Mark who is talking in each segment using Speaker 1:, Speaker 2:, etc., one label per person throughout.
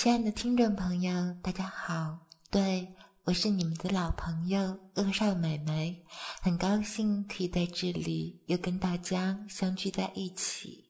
Speaker 1: 亲爱的听众朋友，大家好，对我是你们的老朋友恶少美眉，很高兴可以在这里又跟大家相聚在一起。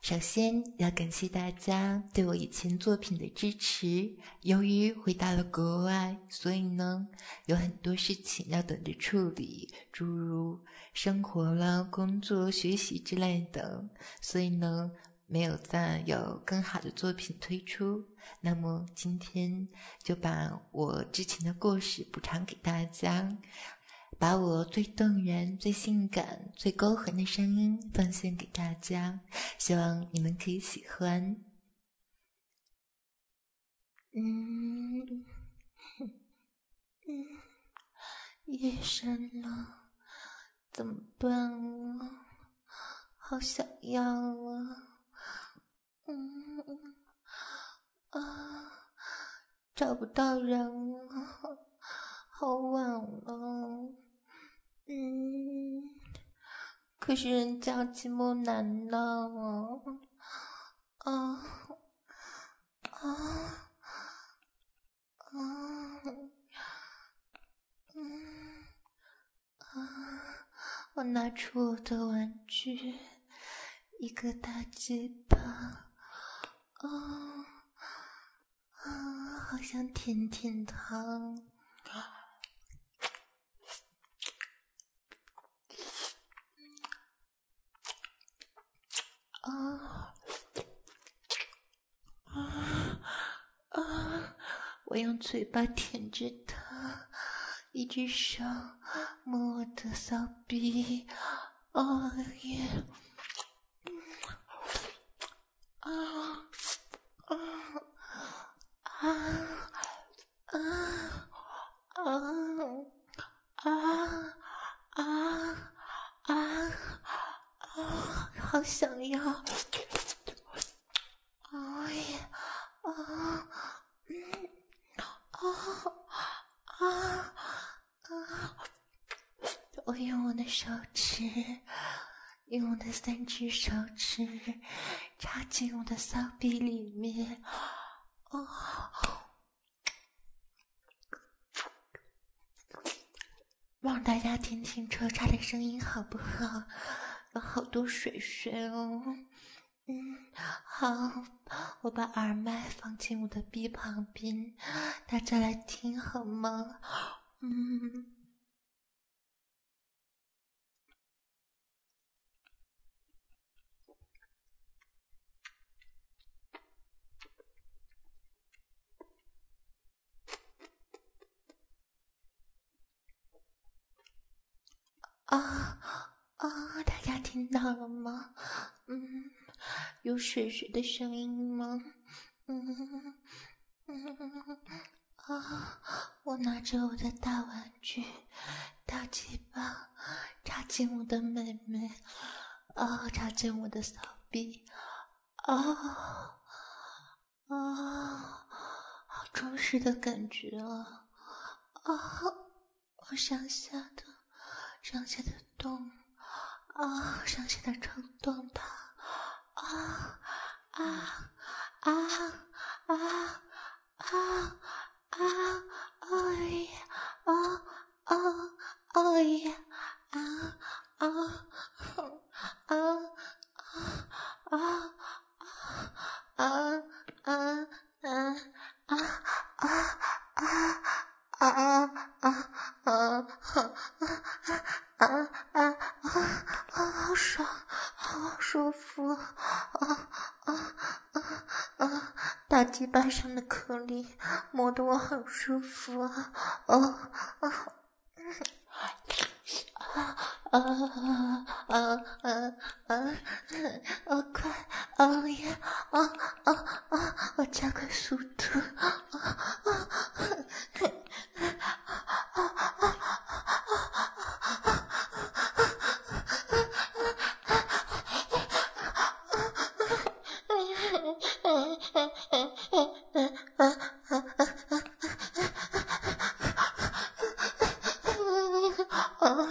Speaker 1: 首先要感谢大家对我以前作品的支持。由于回到了国外，所以呢有很多事情要等着处理，诸如生活啦、工作、学习之类的，所以呢没有再有更好的作品推出。那么今天就把我之前的故事补偿给大家。把我最动人、最性感、最勾魂的声音奉献给大家，希望你们可以喜欢。嗯，嗯，夜深了，怎么办啊？好想要啊！啊，找不到人了，好晚了。嗯，可是人家寂寞难耐啊！啊啊啊！嗯啊！我拿出我的玩具，一个大鸡巴，啊啊！好想舔舔它。啊啊啊！我用嘴巴舔着它，一只手摸我的骚逼，哦耶！啊啊啊啊啊啊啊啊！啊，好想要！哎呀，啊，啊啊啊！我用我的手指，用我的三只手指插进我的骚逼里面，哦，让大家听听抽插的声音好不好？有好多水水哦，嗯，好，我把耳麦放进我的鼻旁边，大家来听好吗？嗯。啊。啊，大家听到了吗？嗯，有水水的声音吗？嗯嗯啊，我拿着我的大玩具，大鸡巴插进我的妹妹，啊，插进我的骚逼，啊啊，好充实的感觉啊！啊，我想下的，上下的动。啊，上下的冲动它，啊啊啊啊啊大鸡巴上的颗粒磨得我好舒服啊！哦啊！啊啊啊啊啊啊！啊快啊呀啊啊啊！我加快速度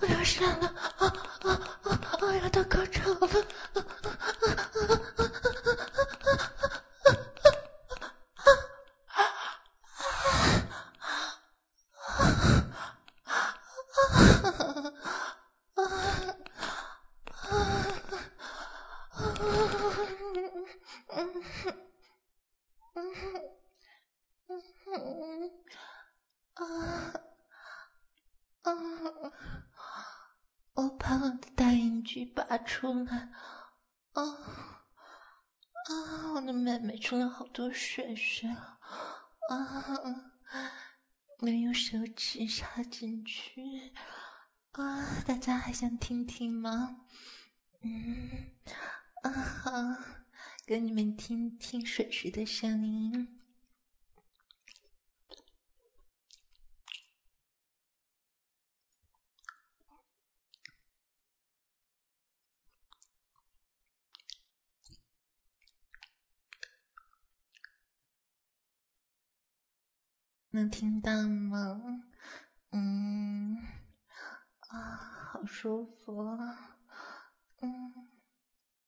Speaker 1: 我要上了啊啊啊！我要到高潮了！啊啊我把我的大阴具拔出来，啊啊！我的妹妹出了好多水水，啊！我用手指插进去，啊！大家还想听听吗？嗯，啊好，给你们听听水水的声音。能听到吗？嗯啊好舒服啊。嗯。